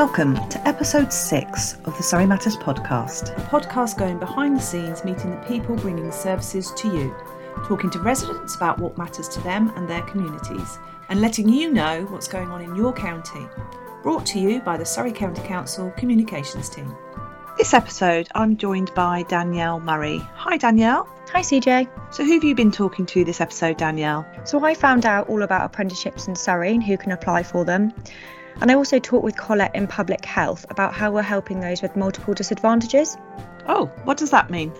Welcome to episode six of the Surrey Matters podcast. a podcast going behind the scenes, meeting the people bringing services to you, talking to residents about what matters to them and their communities, and letting you know what's going on in your county. Brought to you by the Surrey County Council Communications Team. This episode, I'm joined by Danielle Murray. Hi, Danielle. Hi CJ. So, who have you been talking to this episode, Danielle? So I found out all about apprenticeships in Surrey and who can apply for them. And I also talked with Colette in Public Health about how we're helping those with multiple disadvantages. Oh, what does that mean?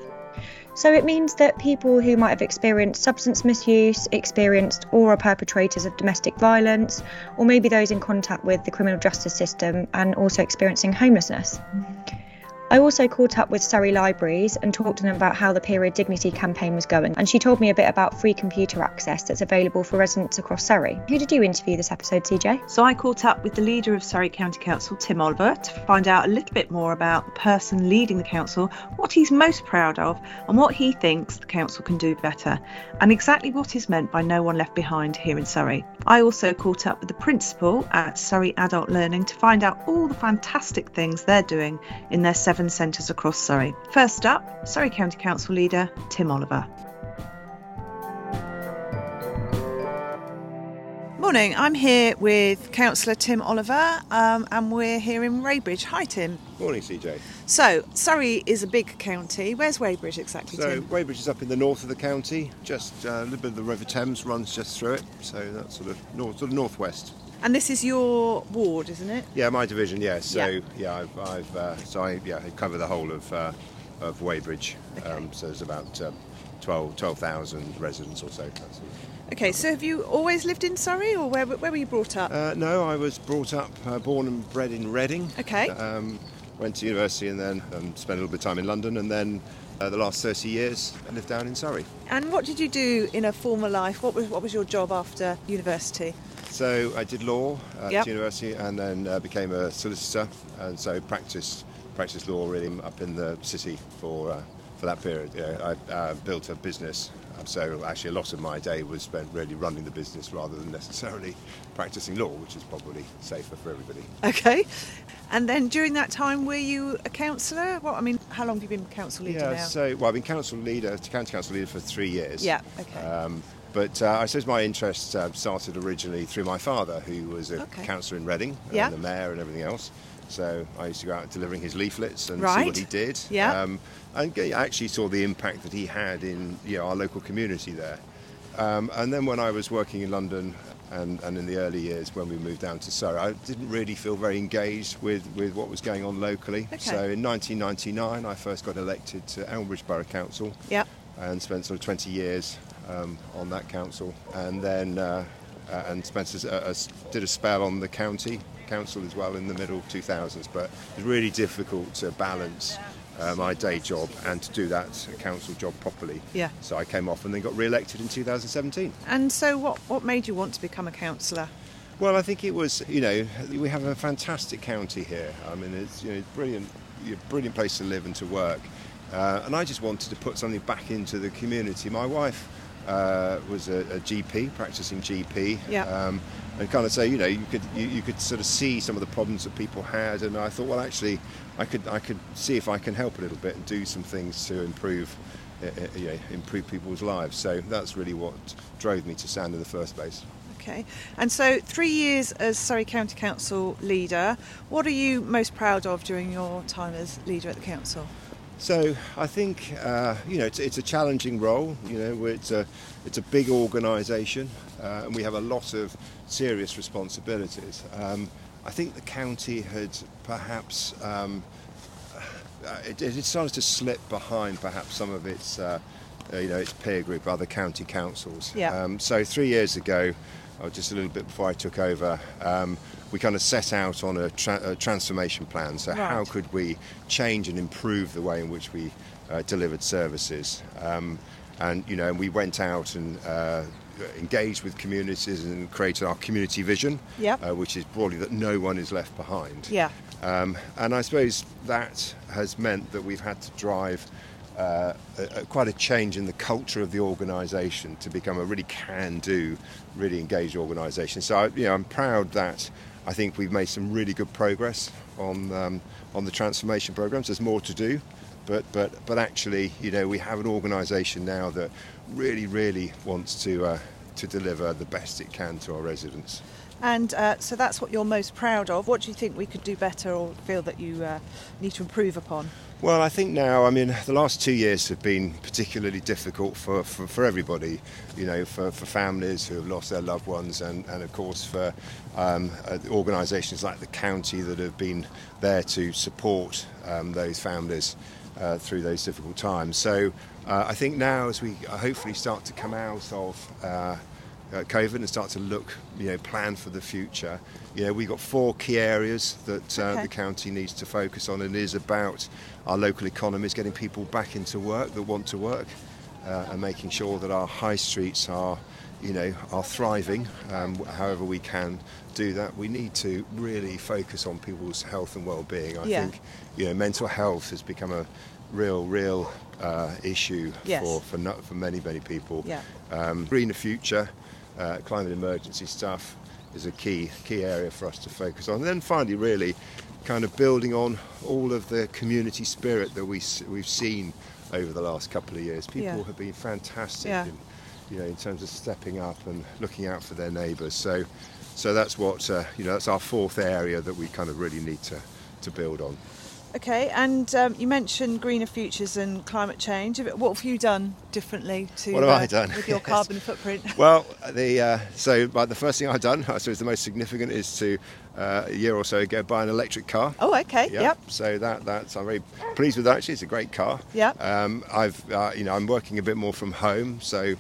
So it means that people who might have experienced substance misuse, experienced or are perpetrators of domestic violence, or maybe those in contact with the criminal justice system and also experiencing homelessness. Mm-hmm. I also caught up with Surrey Libraries and talked to them about how the Period Dignity campaign was going, and she told me a bit about free computer access that's available for residents across Surrey. Who did you interview this episode, CJ? So, I caught up with the leader of Surrey County Council, Tim Oliver, to find out a little bit more about the person leading the council, what he's most proud of, and what he thinks the council can do better, and exactly what is meant by no one left behind here in Surrey. I also caught up with the principal at Surrey Adult Learning to find out all the fantastic things they're doing in their seven centres across Surrey. First up, Surrey County Council leader Tim Oliver. Morning, I'm here with Councillor Tim Oliver um, and we're here in Weybridge. Hi Tim. Morning, CJ. So, Surrey is a big county. Where's Weybridge exactly, So Tim? Weybridge is up in the north of the county. Just uh, a little bit of the River Thames runs just through it. So that's sort of north, sort of northwest. And this is your ward, isn't it? Yeah, my division. Yeah. So Yeah. yeah, I've, I've uh, so I yeah I cover the whole of uh, of Weybridge. Okay. Um, so there's about uh, 12 12,000 residents or so. That's Okay, so have you always lived in Surrey or where, where were you brought up? Uh, no, I was brought up, uh, born and bred in Reading. Okay. Um, went to university and then um, spent a little bit of time in London, and then uh, the last 30 years I lived down in Surrey. and what did you do in a former life? What was, what was your job after university? So I did law at Yep. university and then uh, became a solicitor, and so practiced practiced law really up in the city for uh, for that period. Yeah, I uh, built a business, um, so actually a lot of my day was spent really running the business rather than necessarily practicing law, which is probably safer for everybody. Okay. And then during that time, were you a councillor? What I mean, how long have you been council leader yeah, now? so well, I've been council leader, county council leader for three years. Yeah, okay. Um, but uh, I suppose my interest uh, started originally through my father, who was a Okay. councillor in Reading, Yeah. and the mayor and everything else. So I used to go out delivering his leaflets and see what he did. Yeah. Um, and I actually saw the impact that he had in you know, our local community there. Um, and then when I was working in London and, and in the early years when we moved down to Surrey, I didn't really feel very engaged with, with what was going on locally. Okay. So in 1999, I first got elected to Elmbridge Borough Council Yep. and spent sort of 20 years um, on that council, and then uh, uh, and spent a, a, did a spell on the county council as well in the middle 2000s. But it was really difficult to balance uh, my day job and to do that council job properly. Yeah. So I came off and then got re-elected in 2017. And so, what, what made you want to become a councillor? Well, I think it was, you know, we have a fantastic county here. I mean, it's you know, brilliant, a brilliant place to live and to work. Uh, and I just wanted to put something back into the community. My wife uh, was a, a GP, practicing GP, Yeah. um, and kind of say, you know, you could you, you could sort of see some of the problems that people had, and I thought, well, actually, I could I could see if I can help a little bit and do some things to improve. uh, You know, improve people's lives. So that's really what drove me to stand in the first place. Okay. And so, three years as Surrey County Council leader. What are you most proud of during your time as leader at the council? So I think uh, you know it's, it's a challenging role. You know, it's a it's a big organisation, uh, and we have a lot of serious responsibilities. Um, I think the county had perhaps um, uh, it, it started to slip behind perhaps some of its uh, uh, you know its peer group, other county councils. Yeah. Um, so three years ago, or just a little bit before I took over, um, we kind of set out on a, tra- a transformation plan. So how could we change and improve the way in which we uh, delivered services? Um, and you know, we went out and uh, engaged with communities and created our community vision, Yep. uh, which is broadly that no one is left behind. Yeah. Um, and I suppose that has meant that we've had to drive uh, a, a, quite a change in the culture of the organisation to become a really can-do, really engaged organisation. So I, you know, I'm proud that I think we've made some really good progress on um, on the transformation programs. There's more to do, but but but actually, you know, we have an organisation now that really really wants to uh, to deliver the best it can to our residents. And uh, so that's what you're most proud of. What do you think we could do better or feel that you uh, need to improve upon? Well, I think now, I mean, the last two years have been particularly difficult for, for, for everybody, you know, for, for families who have lost their loved ones, and, and of course for um, uh, organisations like the county that have been there to support um, those families uh, through those difficult times. So uh, I think now, as we hopefully start to come out of uh, uh, COVID and start to look, you know, plan for the future. You know, we've got four key areas that uh, Okay. the county needs to focus on, and it is about our local economies, getting people back into work that want to work, uh, and making sure that our high streets are, you know, are thriving. Um, however, we can do that. We need to really focus on people's health and well-being. I Yeah. think, you know, mental health has become a real, real uh, issue Yes. for for, not, for many, many people. Yeah. Um, greener future, uh, climate emergency stuff is a key key area for us to focus on. And then finally, really, kind of building on all of the community spirit that we we've seen over the last couple of years. People Yeah. have been fantastic, Yeah. in, you know, in terms of stepping up and looking out for their neighbours. So, so that's what uh, you know. That's our fourth area that we kind of really need to to build on. Okay, and um, you mentioned greener futures and climate change. What have you done differently to What have I uh, done? with your Yes. carbon footprint? Well, the uh, so but the first thing I've done, I suppose the most significant, is to uh, a year or so ago buy an electric car. Oh, okay. Yeah. Yep. So that that's I'm very pleased with that. Actually, it's a great car. Yep. Um, I've uh, you know I'm working a bit more from home, so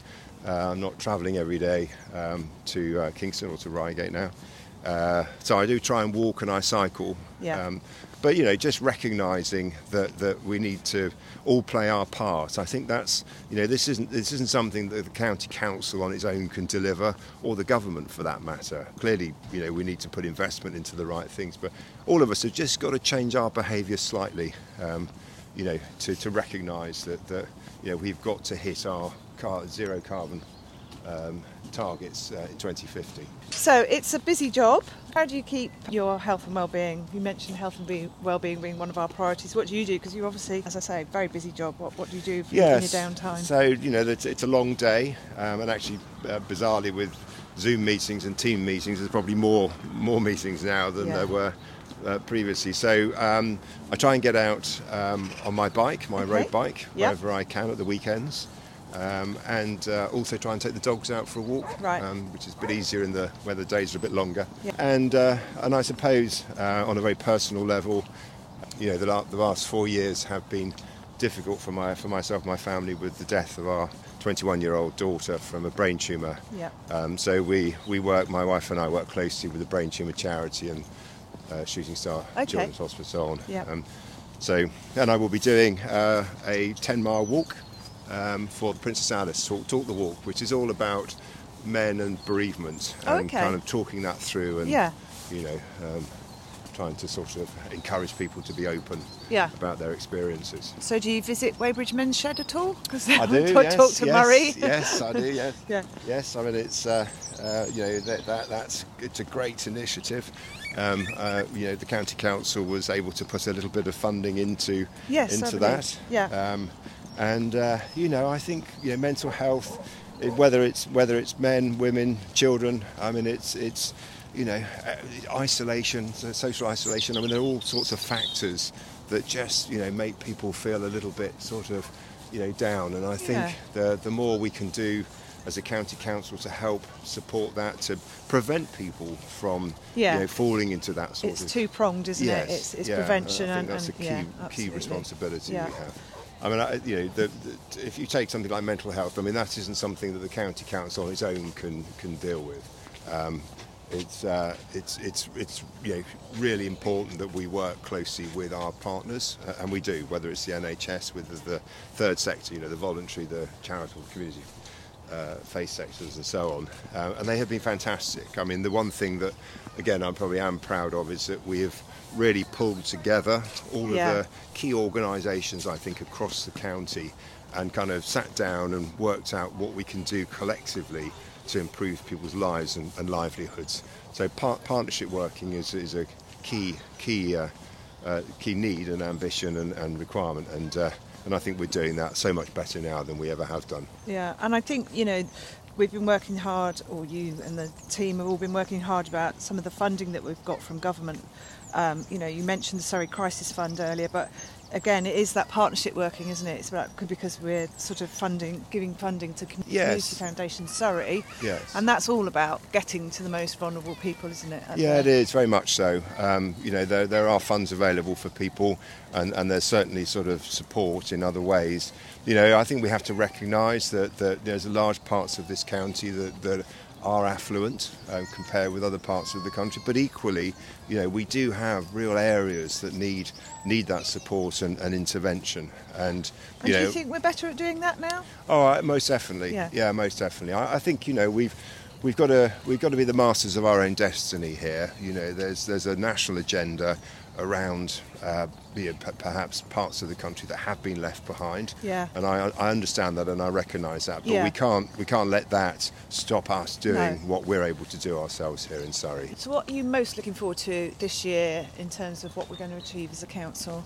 uh, I'm not travelling every day um, to uh, Kingston or to Reigate now. Uh, so I do try and walk and I cycle. Yeah. But you know, just recognising that, that we need to all play our part. I think that's you know this isn't this isn't something that the county council on its own can deliver, or the government for that matter. Clearly, you know we need to put investment into the right things, but all of us have just got to change our behaviour slightly. Um, you know, to, to recognise that, that you know we've got to hit our car, zero carbon um, targets uh, in 2050. So it's a busy job. How do you keep your health and well-being? You mentioned health and be- well-being being one of our priorities. What do you do? Because you're obviously, as I say, very busy job. What, what do you do for in your downtime? So you know, it's, it's a long day, um, and actually, uh, bizarrely, with Zoom meetings and team meetings, there's probably more more meetings now than Yeah. there were uh, previously. So um, I try and get out um, on my bike, my Okay. road bike, Yep. wherever I can at the weekends. Um, and uh, also try and take the dogs out for a walk, Right. um, which is a bit easier in the where the days are a bit longer. Yeah. And uh, and I suppose uh, on a very personal level, you know, the, la- the last four years have been difficult for my for myself, and my family, with the death of our 21-year-old daughter from a brain tumour. Yeah. Um, so we we work, my wife and I work closely with the brain tumour charity and uh, Shooting Star Okay. Children's Hospital. Yeah. Um, so, and I will be doing uh, a 10-mile walk um, for the Princess Alice Talk, Talk the Walk, which is all about men and bereavement and okay. kind of talking that through and Yeah. you know um, trying to sort of encourage people to be open Yeah. about their experiences. So do you visit Weybridge Men's Shed at all? I do. talk, yes, talk to yes, Murray. Yes, I do. Yes. Yeah. Yes. I mean, it's uh, uh, you know that, that that's it's a great initiative. Um, uh, you know, the county council was able to put a little bit of funding into Yes, I into that. Yeah. Um, and uh, you know, I think you know mental health, whether it's whether it's men, women, children. I mean, it's it's you know uh, isolation, social isolation. I mean, there are all sorts of factors that just you know make people feel a little bit sort of you know down. And I think Yeah. the the more we can do as a county council to help support that to prevent people from Yeah. you know falling into that sort of... It's two pronged, isn't yes, it? It's, it's yeah, prevention I think and, that's and a key, yeah, key responsibility we have. I mean, I, you know, the, the, if you take something like mental health, I mean, that isn't something that the county council on its own can can deal with. Um, it's uh, it's it's it's you know really important that we work closely with our partners, uh, and we do. Whether it's the NHS whether the, third sector, you know, the voluntary, the charitable, community uh, face sectors and so on. Uh, and they have been fantastic. I mean, the one thing that, again, I probably am proud of is that we have really pulled together all Yeah. of the key organisations, I think, across the county and kind of sat down and worked out what we can do collectively to improve people's lives and, and livelihoods. So par- partnership working is, is a key key uh, uh, key need and ambition and, and requirement, and uh, and I think we're doing that so much better now than we ever have done. Yeah, and I think you know we've been working hard, or you and the team have all been working hard about some of the funding that we've got from government. Um, you know, you mentioned the Surrey Crisis Fund earlier, but again, it is that partnership working, isn't it? It's about because we're sort of funding, giving funding to Community Yes. Foundation Surrey, Yes. and that's all about getting to the most vulnerable people, isn't it? Yeah, it is very much so. Um, you know, there, there are funds available for people, and, and there's certainly sort of support in other ways. You know, I think we have to recognise that, that there's large parts of this county that, that are affluent um, compared with other parts of the country, but equally, you know, we do have real areas that need need that support and, and intervention. And And do know, you think we're better at doing that now? Oh, I- most definitely. Yeah. most definitely. I, I think you know we've we've got to we've got to be the masters of our own destiny here. You know, there's there's a national agenda around uh, you know, p- perhaps parts of the country that have been left behind. Yeah. And I, I understand that and I recognise that, but Yeah. we can't we can't let that stop us doing No. what we're able to do ourselves here in Surrey. So, what are you most looking forward to this year in terms of what we're going to achieve as a council?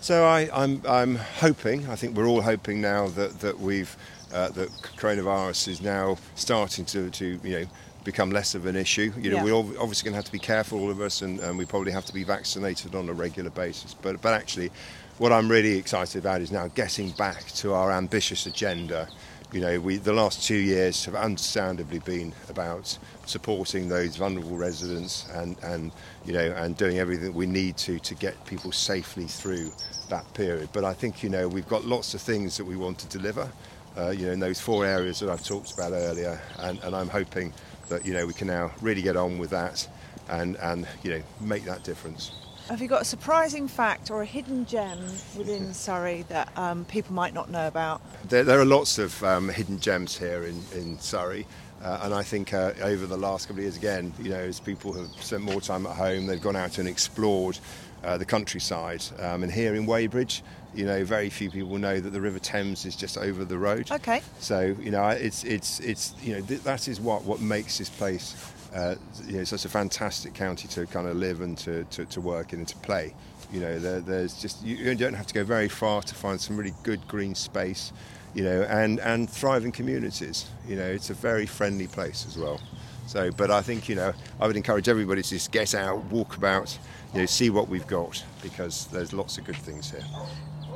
So I, I'm, I'm hoping, I think we're all hoping now that, that we've, uh, that coronavirus is now starting to, to you know, become less of an issue. You know, Yeah. we're obviously going to have to be careful, all of us, and, and we probably have to be vaccinated on a regular basis. But, but actually, what I'm really excited about is now getting back to our ambitious agenda. You know, we, the last two years have understandably been about supporting those vulnerable residents and, and you know and doing everything we need to to get people safely through that period. But I think you know we've got lots of things that we want to deliver. Uh, you know, in those four areas that I've talked about earlier, and, and I'm hoping that you know we can now really get on with that and and you know make that difference. Have you got a surprising fact or a hidden gem within Surrey that um, people might not know about? There, there are lots of um, hidden gems here in, in Surrey. Uh, and I think uh, over the last couple of years, again, you know, as people have spent more time at home, they've gone out and explored uh, the countryside. Um, and here in Weybridge, you know, very few people know that the River Thames is just over the road. Okay. So you know, it's it's it's you know th- that is what what makes this place. Uh, you know, such a fantastic county to kind of live and to, to, to work in and to play. You know, there, there's just you, you don't have to go very far to find some really good green space. You know, and and thriving communities. You know, it's a very friendly place as well. So, but I think you know, I would encourage everybody to just get out, walk about, you know, see what we've got because there's lots of good things here.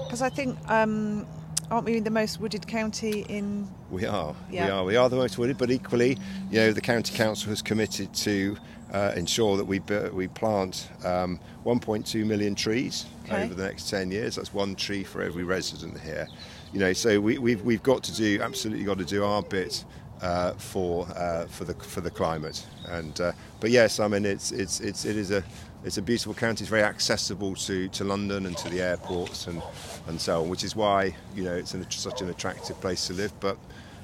Because I think, um, aren't we the most wooded county in? We are. Yeah. We are. We are the most wooded, but equally, you know, the county council has committed to uh, ensure that we we plant um, 1.2 million trees Okay. over the next 10 years. That's one tree for every resident here. You know, so we, we've we've got to do absolutely got to do our bit. Uh, for uh, for the for the climate and uh, but yes I mean it's it's it's it is a it's a beautiful county it's very accessible to, to London and to the airports and and so on which is why you know it's an, such an attractive place to live but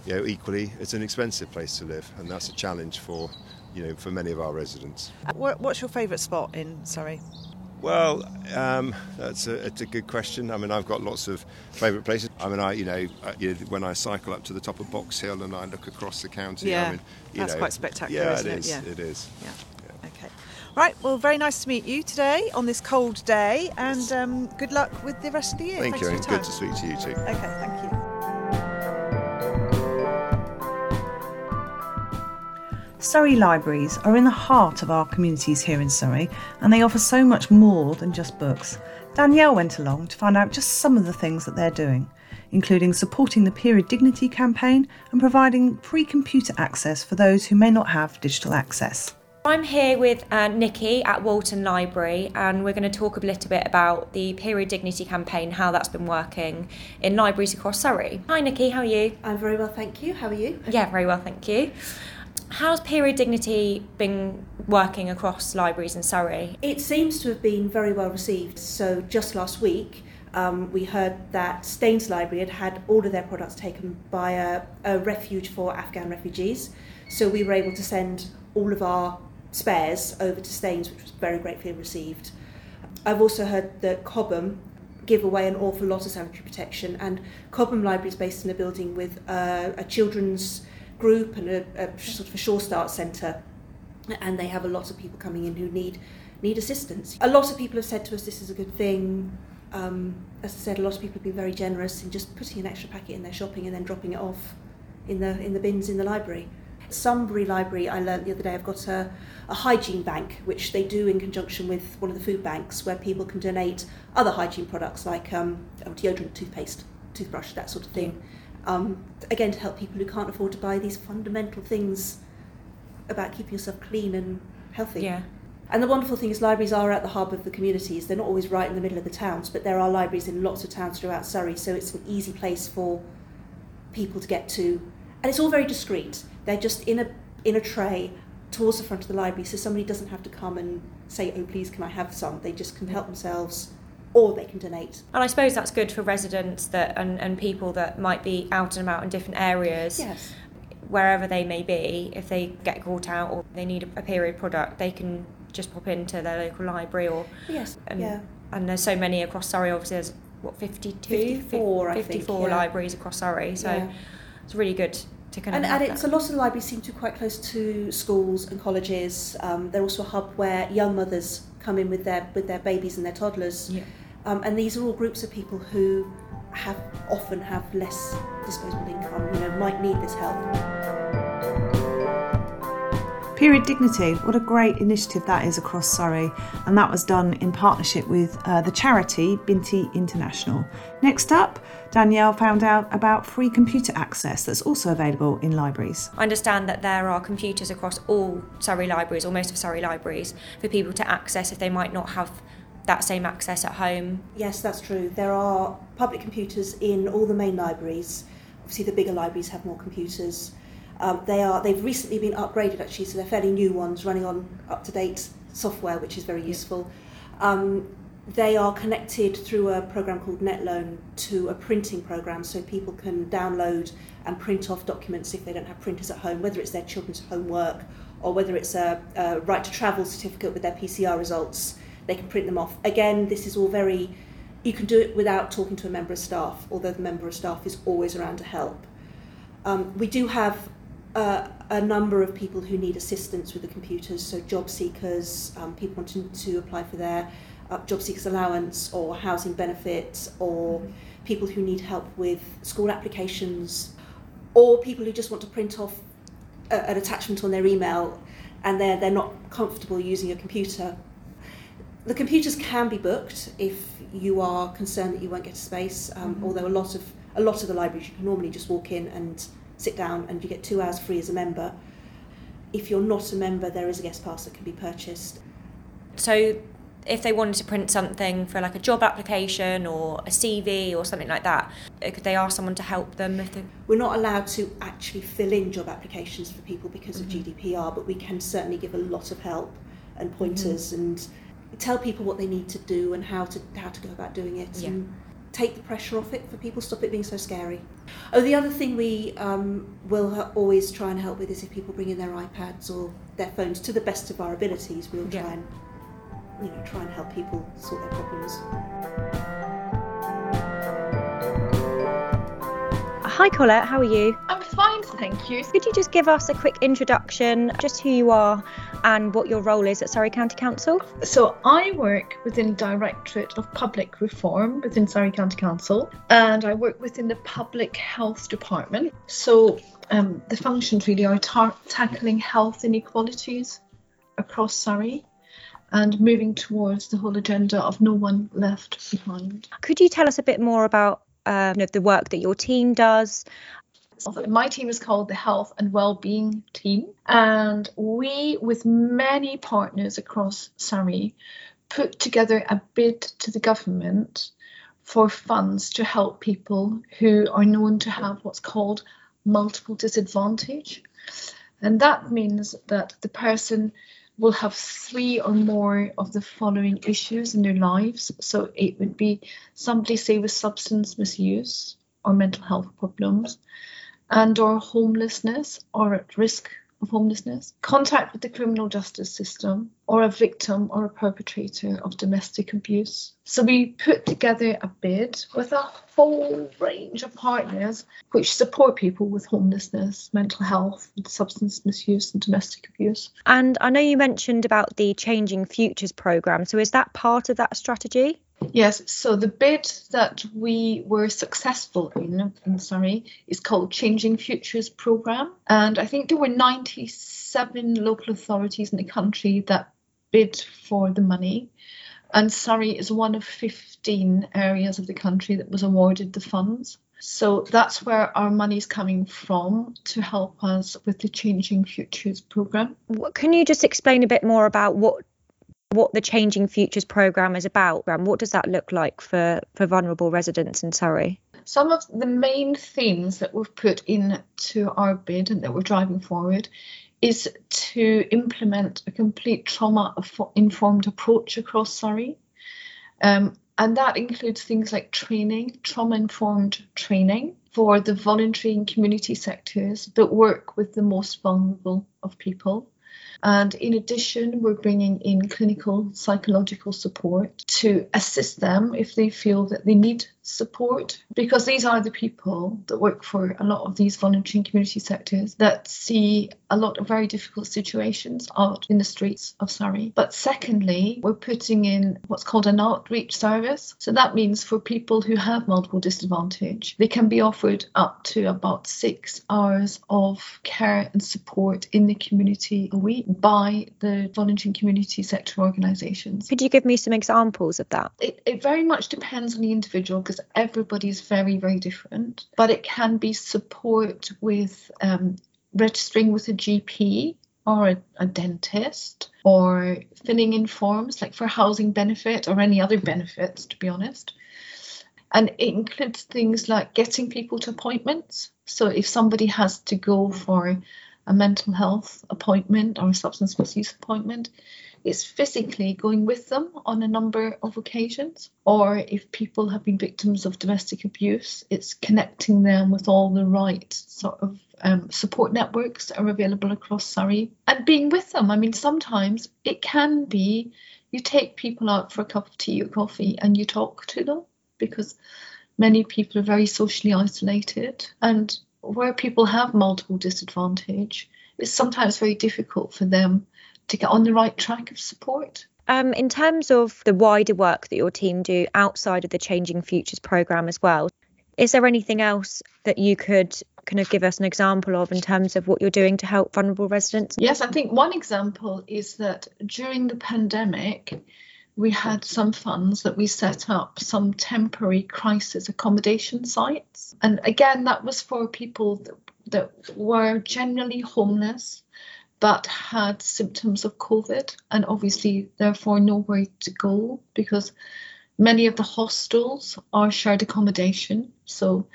you know, equally, it's an expensive place to live, and that's a challenge for, you know, for many of our residents. What, what's your favourite spot in Surrey? Well, um, that's a, it's a good question. I mean, I've got lots of favourite places. I mean, I, you know, uh, you know, when I cycle up to the top of Box Hill and I look across the county, Yeah, I mean, you that's know, quite spectacular, Yeah, isn't it? is. Yeah. It is. Yeah. Yeah. Okay. Right. Well, very nice to meet you today on this cold day, and um, good luck with the rest of the year. Thank Thanks you, and good to speak to you too. Okay. Thank you. Surrey libraries are in the heart of our communities here in Surrey and they offer so much more than just books. Danielle went along to find out just some of the things that they're doing, including supporting the Period Dignity campaign and providing free computer access for those who may not have digital access. I'm here with uh, Nikki at Walton Library, and we're going to talk a little bit about the Period Dignity campaign, how that's been working in libraries across Surrey. Hi, Nikki, how are you? I'm very well, thank you. How are you? Yeah, very well, thank you. How's Period Dignity been working across libraries in Surrey? It seems to have been very well received. So just last week, um, we heard that Staines Library had had all of their products taken by a, a refuge for Afghan refugees. So we were able to send all of our spares over to Staines, which was very gratefully received. I've also heard that Cobham give away an awful lot of sanitary protection, and Cobham Library is based in a building with uh, a children's group and a, a sort of a Sure Start centre, and they have a lot of people coming in who need need assistance. A lot of people have said to us this is a good thing. Um, as I said, a lot of people have been very generous in just putting an extra packet in their shopping and then dropping it off in the in the bins in the library. Sunbury Library, I learned the other day, I've got a, a hygiene bank, which they do in conjunction with one of the food banks, where people can donate other hygiene products like um, deodorant, toothpaste, toothbrush, that sort of thing. Um, again, to help people who can't afford to buy these fundamental things about keeping yourself clean and healthy. Yeah. And the wonderful thing is libraries are at the hub of the communities. They're not always right in the middle of the towns, but there are libraries in lots of towns throughout Surrey, so it's an easy place for people to get to. And it's all very discreet. They're just in a in a tray towards the front of the library, so somebody doesn't have to come and say, "Oh, please, can I have some?" They just can help themselves, or they can donate. And I suppose that's good for residents that and, and people that might be out and about in different areas. Yes. Wherever they may be, if they get caught out or they need a, a period product, they can just pop into their local library or Yes. and, yeah. and there's so many across Surrey obviously there's what 52 54, I think, 54 yeah. libraries across Surrey so Yeah. it's really good to kind of And, and it's that. a lot of the libraries seem to be quite close to schools and colleges. Um, they're also a hub where young mothers come in with their with their babies and their toddlers. Yeah. Um, and these are all groups of people who have often have less disposable income. You know, might need this help. Period Dignity, what a great initiative that is across Surrey, and that was done in partnership with uh, the charity Binti International. Next up, Danielle found out about free computer access that's also available in libraries. I understand that there are computers across all Surrey libraries or most of Surrey libraries for people to access if they might not have that same access at home Yes, that's true. There are public computers in all the main libraries. Obviously, the bigger libraries have more computers. Um, they are they've recently been upgraded actually, so they're fairly new ones running on up to date software, which is very useful. Um, they are connected through a program called NetLoan to a printing program, so people can download and print off documents if they don't have printers at home, whether it's their children's homework or whether it's a, a right to travel certificate with their PCR results. They can print them off. Again, this is all very. You can do it without talking to a member of staff, although the member of staff is always around to help. Um, we do have uh, a number of people who need assistance with the computers, so job seekers, um, people wanting to apply for their uh, job seekers allowance or housing benefits, or people who need help with school applications, or people who just want to print off a, an attachment on their email and they're, they're not comfortable using a computer. The computers can be booked if you are concerned that you won't get a space, um, although a lot of a lot of the libraries you can normally just walk in and sit down and you get two hours free as a member. If you're not a member, there is a guest pass that can be purchased. so if they wanted to print something for like a job application or a CV or something like that uh, could they ask someone to help them if they We're not allowed to actually fill in job applications for people because of GDPR, but we can certainly give a lot of help and pointers and tell people what they need to do and how to how to go about doing it Yeah. and take the pressure off it for people, stop it being so scary. Oh, the other thing we um, will ha- always try and help with is if people bring in their iPads or their phones to the best of our abilities, we'll try Yeah. and you know try and help people sort their problems. Hi Colette, how are you? I'm fine, thank you. Could you just give us a quick introduction, just who you are and what your role is at Surrey County Council? So, I work within Directorate of Public Reform within Surrey County Council, and I work within the Public Health Department. So, um, the functions really are tar- tackling health inequalities across Surrey and moving towards the whole agenda of no one left behind. Could you tell us a bit more about um, the work that your team does? My team is called the Health and Wellbeing Team, and we, with many partners across Surrey, put together a bid to the government for funds to help people who are known to have what's called multiple disadvantage. And that means that the person will have three or more of the following issues in their lives. So it would be somebody, say, with substance misuse or mental health problems, and or homelessness or at risk of homelessness, contact with the criminal justice system, or a victim or a perpetrator of domestic abuse. So we put together a bid with a whole range of partners which support people with homelessness, mental health, substance misuse, and domestic abuse. And I know you mentioned about the Changing Futures programme. So is that part of that strategy? Yes, so the bid that we were successful in, sorry, is called Changing Futures Programme. And I think there were 97 local authorities in the country that bid for the money. And Surrey is one of 15 areas of the country that was awarded the funds. So that's where our money is coming from to help us with the Changing Futures programme. Can you just explain a bit more about what what the Changing Futures programme is about. And what does that look like for, for vulnerable residents in Surrey? Some of the main themes that we've put into our bid and that we're driving forward is to implement a complete trauma informed approach across Surrey. Um, and that includes things like training, trauma informed training for the voluntary and community sectors that work with the most vulnerable of people. And in addition, we're bringing in clinical psychological support to assist them if they feel that they need support, because these are the people that work for a lot of these volunteering community sectors that see a lot of very difficult situations out in the streets of Surrey. But secondly, we're putting in what's called an outreach service. So that means for people who have multiple disadvantage, they can be offered up to about six hours of care and support in the community a week by the voluntary community sector organisations. Could you give me some examples of that? It, it very much depends on the individual because everybody's very, very different. But it can be support with um, registering with a GP or a, a, dentist or filling in forms like for housing benefit or any other benefits, to be honest. And it includes things like getting people to appointments. So if somebody has to go for a mental health appointment or a substance misuse appointment, It's physically going with them on a number of occasions. Or if people have been victims of domestic abuse, it's connecting them with all the right sort of um, support networks that are available across Surrey and being with them. I mean, sometimes it can be you take people out for a cup of tea or coffee and you talk to them because many people are very socially isolated and where people have multiple disadvantage, it's sometimes very difficult for them to get on the right track of support. Um, in terms of the wider work that your team do outside of the Changing Futures programme as well, is there anything else that you could kind of give us an example of in terms of what you're doing to help vulnerable residents? Yes, I think one example is that during the pandemic, we had some funds that we set up some temporary crisis accommodation sites. And again, that was for people that, that were generally homeless but had symptoms of COVID and obviously therefore nowhere to go because many of the hostels are shared accommodation. So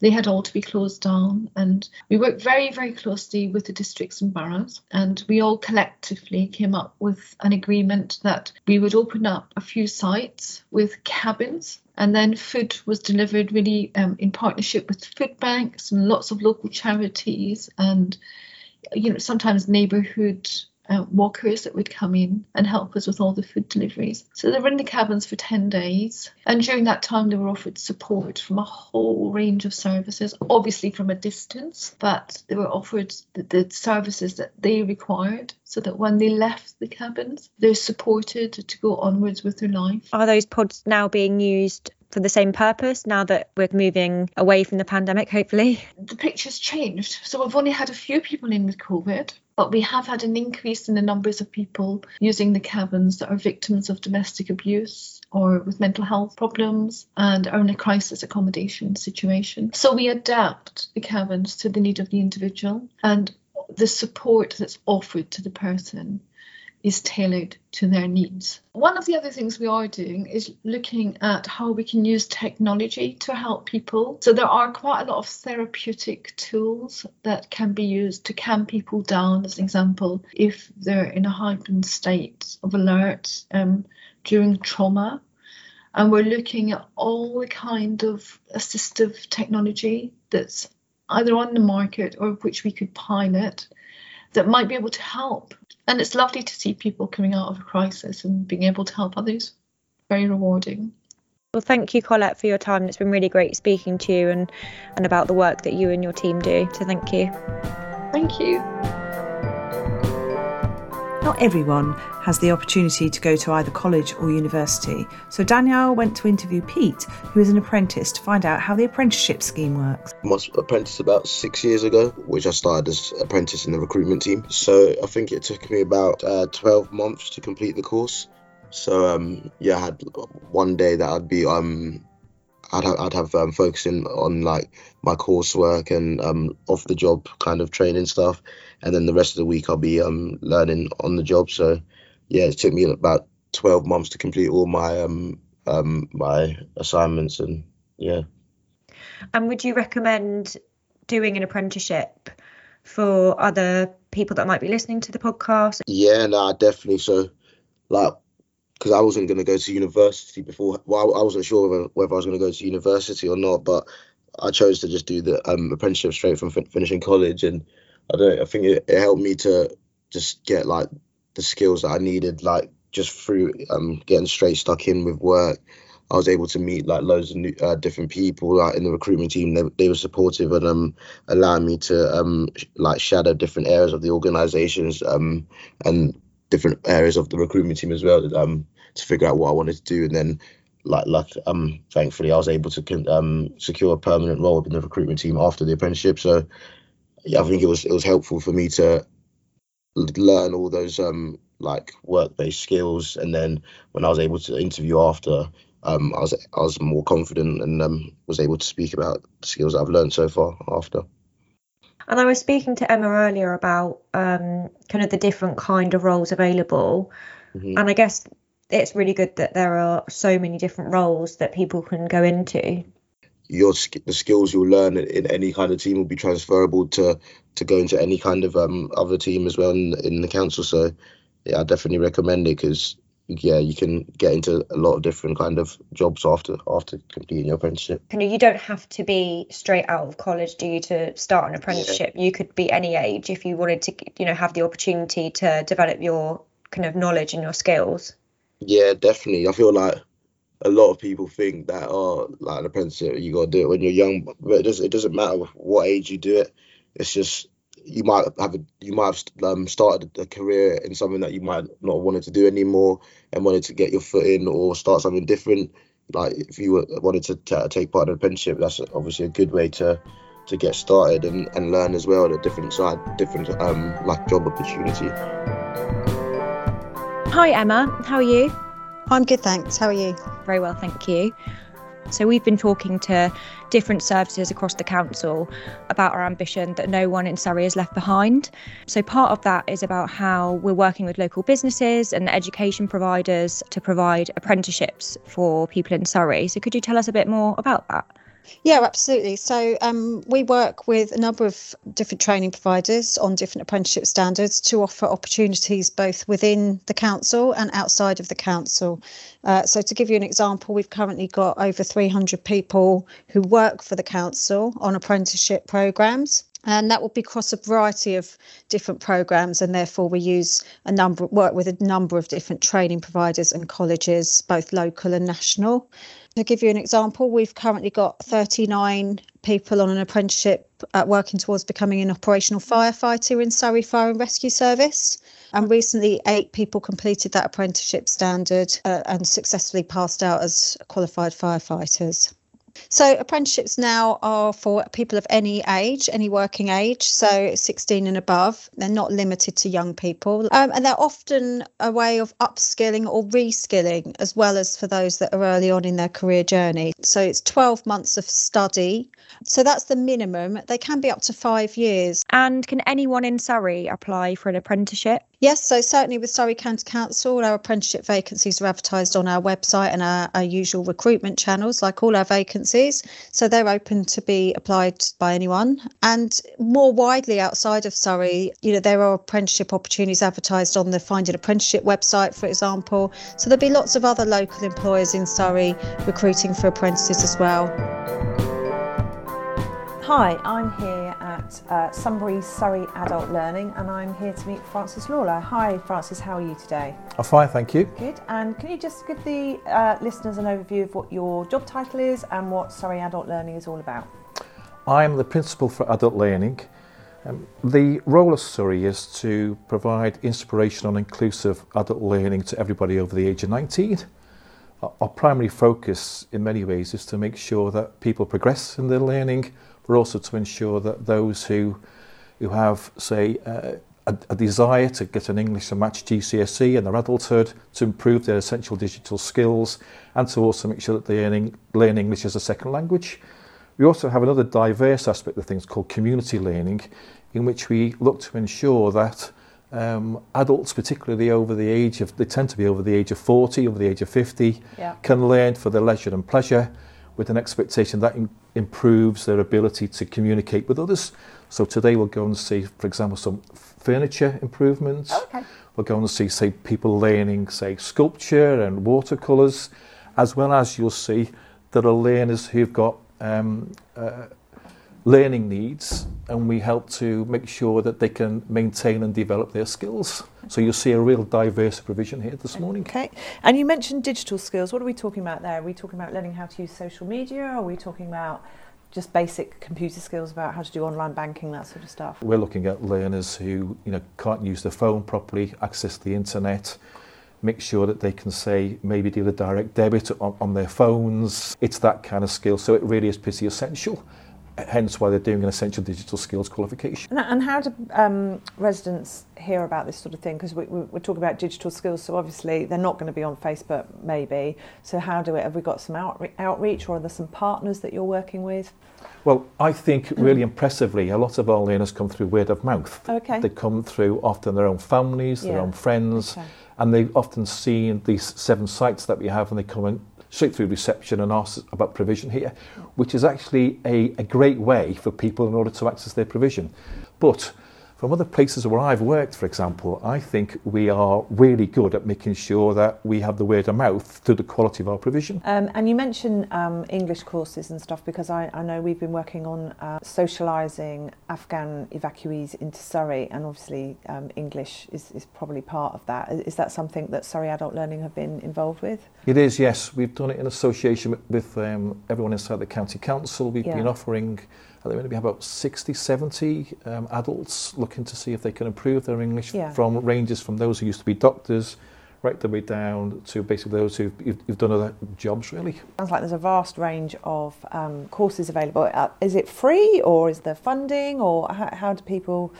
they had all to be closed down. And we worked very, very closely with the districts and boroughs. And we all collectively came up with an agreement that we would open up a few sites with cabins. And then food was delivered really um, in partnership with food banks and lots of local charities and you know, sometimes neighbourhood uh, walkers that would come in and help us with all the food deliveries. So they were in the cabins for 10 days. And during that time, they were offered support from a whole range of services, obviously from a distance, but they were offered the, the services that they required so that when they left the cabins, they're supported to go onwards with their life. Are those pods now being used for the same purpose now that we're moving away from the pandemic, hopefully? The picture's changed. So we've only had a few people in with COVID, but we have had an increase in the numbers of people using the cabins that are victims of domestic abuse or with mental health problems and are in a crisis accommodation situation. So we adapt the cabins to the need of the individual and the support that's offered to the person is tailored to their needs. One of the other things we are doing is looking at how we can use technology to help people. So there are quite a lot of therapeutic tools that can be used to calm people down, as an example, if they're in a heightened state of alert um, during trauma. And we're looking at all the kind of assistive technology that's either on the market or which we could pilot that might be able to help. And it's lovely to see people coming out of a crisis and being able to help others. Very rewarding. Well, thank you, Colette, for your time. It's been really great speaking to you and, and about the work that you and your team do. So thank you. Thank you. Not everyone has the opportunity to go to either college or university, so Danielle went to interview Pete, who is an apprentice, to find out how the apprenticeship scheme works. I was apprentice about six years ago, which I started as apprentice in the recruitment team. So I think it took me about uh, 12 months to complete the course. So um, yeah, I had one day that I'd be um, I'd have, I'd have um, focusing on like my coursework and um, off the job kind of training stuff, and then the rest of the week I'll be um, learning on the job. So yeah, it took me about twelve months to complete all my um, um, my assignments and yeah. And would you recommend doing an apprenticeship for other people that might be listening to the podcast? Yeah, no, definitely. So like because I wasn't going to go to university before. Well, I wasn't sure whether, whether I was going to go to university or not, but I chose to just do the um, apprenticeship straight from fin- finishing college, and I don't. I think it, it helped me to just get like the skills that I needed, like just through um, getting straight stuck in with work. I was able to meet like loads of new, uh, different people like in the recruitment team. They, they were supportive and um, allowing me to um, like shadow different areas of the organizations um, and different areas of the recruitment team as well um, to figure out what I wanted to do. And then, like, like um, thankfully, I was able to um, secure a permanent role in the recruitment team after the apprenticeship. So, yeah, I think it was it was helpful for me to learn all those um like work based skills, and then when I was able to interview after. Um, I was I was more confident and um, was able to speak about the skills I've learned so far after. And I was speaking to Emma earlier about um, kind of the different kind of roles available. Mm-hmm. And I guess it's really good that there are so many different roles that people can go into. Your the skills you'll learn in any kind of team will be transferable to to go into any kind of um, other team as well in, in the council. So yeah, I definitely recommend it because yeah, you can get into a lot of different kind of jobs after after completing your apprenticeship. You know, you don't have to be straight out of college, do you, to start an apprenticeship? Yeah. You could be any age if you wanted to, you know, have the opportunity to develop your kind of knowledge and your skills. Yeah, definitely. I feel like a lot of people think that oh, like an apprenticeship, you got to do it when you're young, but it doesn't. It doesn't matter what age you do it. It's just you might have a, you might have um, started a career in something that you might not wanted to do anymore and wanted to get your foot in or start something different. Like if you were, wanted to t- take part in an apprenticeship, that's obviously a good way to to get started and, and learn as well a different side, different um like job opportunity. Hi Emma, how are you? I'm good, thanks. How are you? Very well, thank you. So, we've been talking to different services across the council about our ambition that no one in Surrey is left behind. So, part of that is about how we're working with local businesses and education providers to provide apprenticeships for people in Surrey. So, could you tell us a bit more about that? Yeah, absolutely. So um, we work with a number of different training providers on different apprenticeship standards to offer opportunities both within the council and outside of the council. Uh, so to give you an example, we've currently got over 300 people who work for the council on apprenticeship programs and that will be across a variety of different programs and therefore we use a number work with a number of different training providers and colleges both local and national to give you an example, we've currently got 39 people on an apprenticeship uh, working towards becoming an operational firefighter in Surrey Fire and Rescue Service. And recently, eight people completed that apprenticeship standard uh, and successfully passed out as qualified firefighters. So apprenticeships now are for people of any age, any working age, so 16 and above. They're not limited to young people. Um, and they're often a way of upskilling or reskilling, as well as for those that are early on in their career journey. So it's 12 months of study. So that's the minimum. They can be up to five years. And can anyone in Surrey apply for an apprenticeship? Yes, so certainly with Surrey County Council, our apprenticeship vacancies are advertised on our website and our, our, usual recruitment channels, like all our vacancies. So they're open to be applied by anyone. And more widely outside of Surrey, you know, there are apprenticeship opportunities advertised on the Finding Apprenticeship website, for example. So there'll be lots of other local employers in Surrey recruiting for apprentices as well. Hi, I'm here at uh, Sunbury Surrey Adult Learning and I'm here to meet Francis Lawler. Hi Francis, how are you today? I'm fine, thank you. Good. And can you just give the uh, listeners an overview of what your job title is and what Surrey Adult Learning is all about? I'm the Principal for Adult Learning. Um, the role of Surrey is to provide inspirational and inclusive adult learning to everybody over the age of 19. Our primary focus in many ways is to make sure that people progress in their learning but also to ensure that those who who have, say, uh, a, a desire to get an English and match GCSE in their adulthood, to improve their essential digital skills, and to also make sure that they learn, learn English as a second language. We also have another diverse aspect of things called community learning, in which we look to ensure that um, adults, particularly over the age of, they tend to be over the age of 40, over the age of 50, Yeah. can learn for their leisure and pleasure with an expectation that improves their ability to communicate with others. So today we'll go and see, for example, some furniture improvements. Okay. We'll go and see, say, people learning, say, sculpture and watercolours, as well as you'll see there are learners who've got um, uh, learning needs, and we help to make sure that they can maintain and develop their skills. So you'll see a real diverse provision here this morning. Okay. And you mentioned digital skills. What are we talking about there? Are we talking about learning how to use social media? Or are we talking about just basic computer skills about how to do online banking, that sort of stuff? We're looking at learners who you know can't use their phone properly, access the internet, make sure that they can say maybe do the direct debit on, on their phones. It's that kind of skill. So it really is pretty essential. Hence why they're doing an essential digital skills qualification. And, and how do um, residents hear about this sort of thing? Because we, we, we're talking about digital skills, so obviously they're not going to be on Facebook, maybe. So how do it? Have we got some outre- outreach, or are there some partners that you're working with? Well, I think really impressively, a lot of our learners come through word of mouth. Okay. They come through often their own families, their Yeah. own friends, Okay. and they've often seen these seven sites that we have, and they come in straight through reception and ask about provision here, which is actually a, a great way for people in order to access their provision. But from other places where I've worked, for example, I think we are really good at making sure that we have the word of mouth through the quality of our provision. Um, and you mentioned um, English courses and stuff because I, I know we've been working on uh, socialising Afghan evacuees into Surrey, and obviously um, English is, is probably part of that. Is, that something that Surrey Adult Learning have been involved with? It is, yes. We've done it in association with, with um, everyone inside the county council. We've Yeah. been offering, At the moment, we have about 60, 70 um, adults looking to see if they can improve their English yeah. from ranges from those who used to be doctors right the way down to basically those who've you've, you've done other jobs really. Sounds like there's a vast range of um, courses available. Uh, is it free or is there funding or how, how do people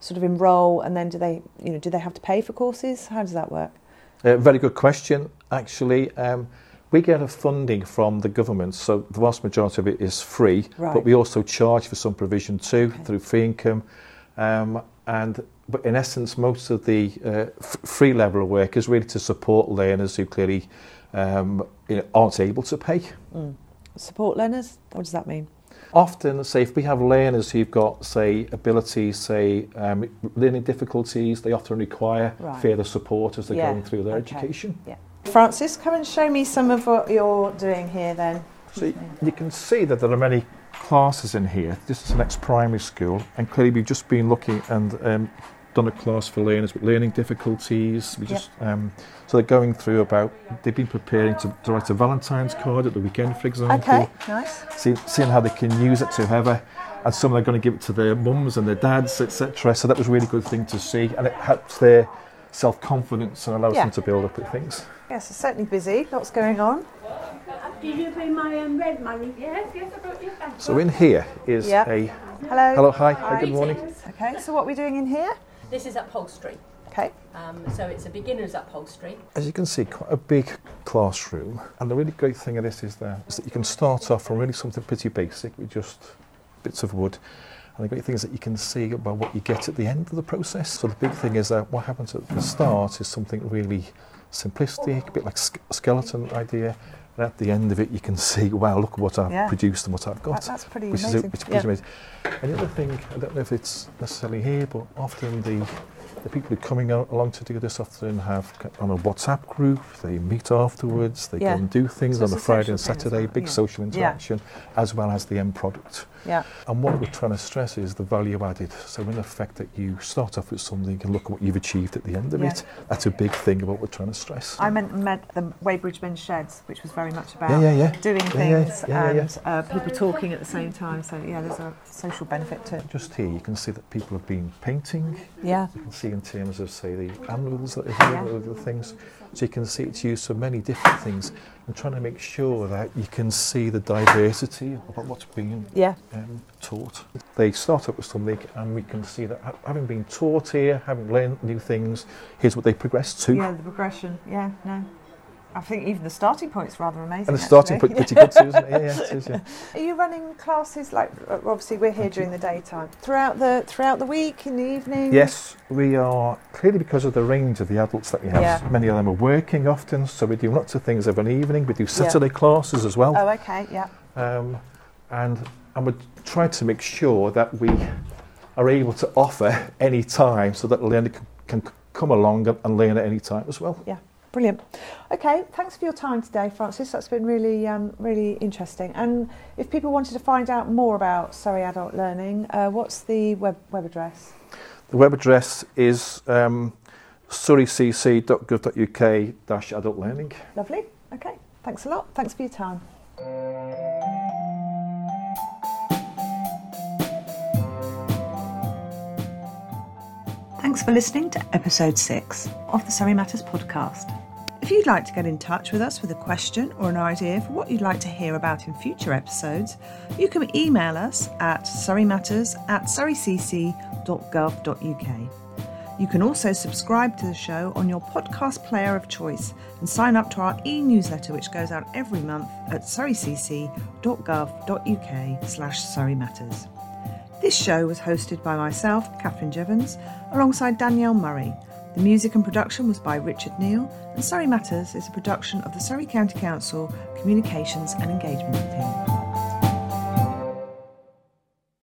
sort of enrol and then do they you know do they have to pay for courses? How does that work? Uh, very good question actually. Um, we get a funding from the government, so the vast majority of it is free, Right. but we also charge for some provision too through fee income. Um, and but in essence, most of the uh, f- free level of work is really to support learners who clearly um, you know, aren't able to pay. Mm. Support learners? What does that mean? Often, say, if we have learners who've got, say, abilities, say, um, learning difficulties, they often require Right. further support as they're Yeah, going through their okay. education. Yeah. Francis, come and show me some of what you're doing here then. So you can see that there are many classes in here. This is an ex-primary school, and clearly we've just been looking and um, done a class for learners with learning difficulties. We Yep. um, so they're going through about. They've been preparing to, to write a Valentine's card at the weekend, for example. Okay, nice. See, seeing how they can use it to whoever, and some are going to give it to their mums and their dads, etc. So that was a really good thing to see, and it helps their self-confidence and allows Yeah. them to build up with things. Yes, it's certainly busy. Lots going on. Did you bring my um, red money? Yes, yes, I brought you back. So in here is Yeah. a Hello. hello, hi, hi, good morning. Okay, so what are we doing in here? This is upholstery. Okay. Um, so it's a beginner's upholstery. As you can see, quite a big classroom. And the really great thing of this is that, is that you can start off from really something pretty basic with just bits of wood. And the great thing is that you can see about what you get at the end of the process. So the big thing is that what happens at the start is something really simplistic, a bit like a skeleton idea. And at the end of it, you can see, wow, look what I've Yeah. produced and what I've got. That- that's pretty which amazing. which is Yeah. pretty amazing. And the other thing, I don't know if it's necessarily here, but often the The people who are coming along to do this often have on a WhatsApp group, they meet afterwards, they Yeah. go and do things So on a Friday and Saturday, well, big yeah. social Yeah. interaction, as well as the end product. Yeah. And what we're trying to stress is the value added. So, in effect, that you start off with something and look at what you've achieved at the end of Yeah. it. That's a big thing about what we're trying to stress. I meant, the Weybridge Men's Sheds, which was very much about Yeah, yeah, yeah. doing Yeah, yeah, things yeah, yeah, and Uh, people talking at the same time. So yeah, there's a social benefit to it. Just here, you can see that people have been painting. Yeah. You can see in terms of, say, the animals that are here, Yeah. other things. So you can see it's used for many different things. And trying to make sure that you can see the diversity of what's being Yeah. um, taught. They start up with something, and we can see that having been taught here, having learned new things, here's what they progress to. Yeah, the progression. Yeah, no. I think even the starting point's rather amazing. And the starting actually. point pretty good too, isn't it? Yeah, yeah, it is, yeah. Are you running classes like uh, obviously we're here during the daytime throughout the throughout the week in the evening? Yes, we are clearly because of the range of the adults that we have. Yeah. Many of them are working often, so we do lots of things of an evening. We do Saturday classes as well, Oh, okay. Yeah. um, and and we try to make sure that we are able to offer any time, so that the learner can, can come along and, and learn at any time as well. Yeah. Brilliant. Okay, thanks for your time today, Francis. That's been really, um, really interesting. And if people wanted to find out more about Surrey Adult Learning, uh, what's the web, web address? The web address is um, surreycc.gov.uk adult learning. Lovely. Okay, thanks a lot. Thanks for your time. Thanks for listening to episode six of the Surrey Matters podcast. If you'd like to get in touch with us with a question or an idea for what you'd like to hear about in future episodes, you can email us at surreymatters at surreycc.gov.uk. You can also subscribe to the show on your podcast player of choice and sign up to our e-newsletter which goes out every month at surreycc.gov.uk slash surreymatters. This show was hosted by myself, Catherine Jevons, alongside Danielle Murray. The music and production was by Richard Neal, and Surrey Matters is a production of the Surrey County Council Communications and Engagement Team.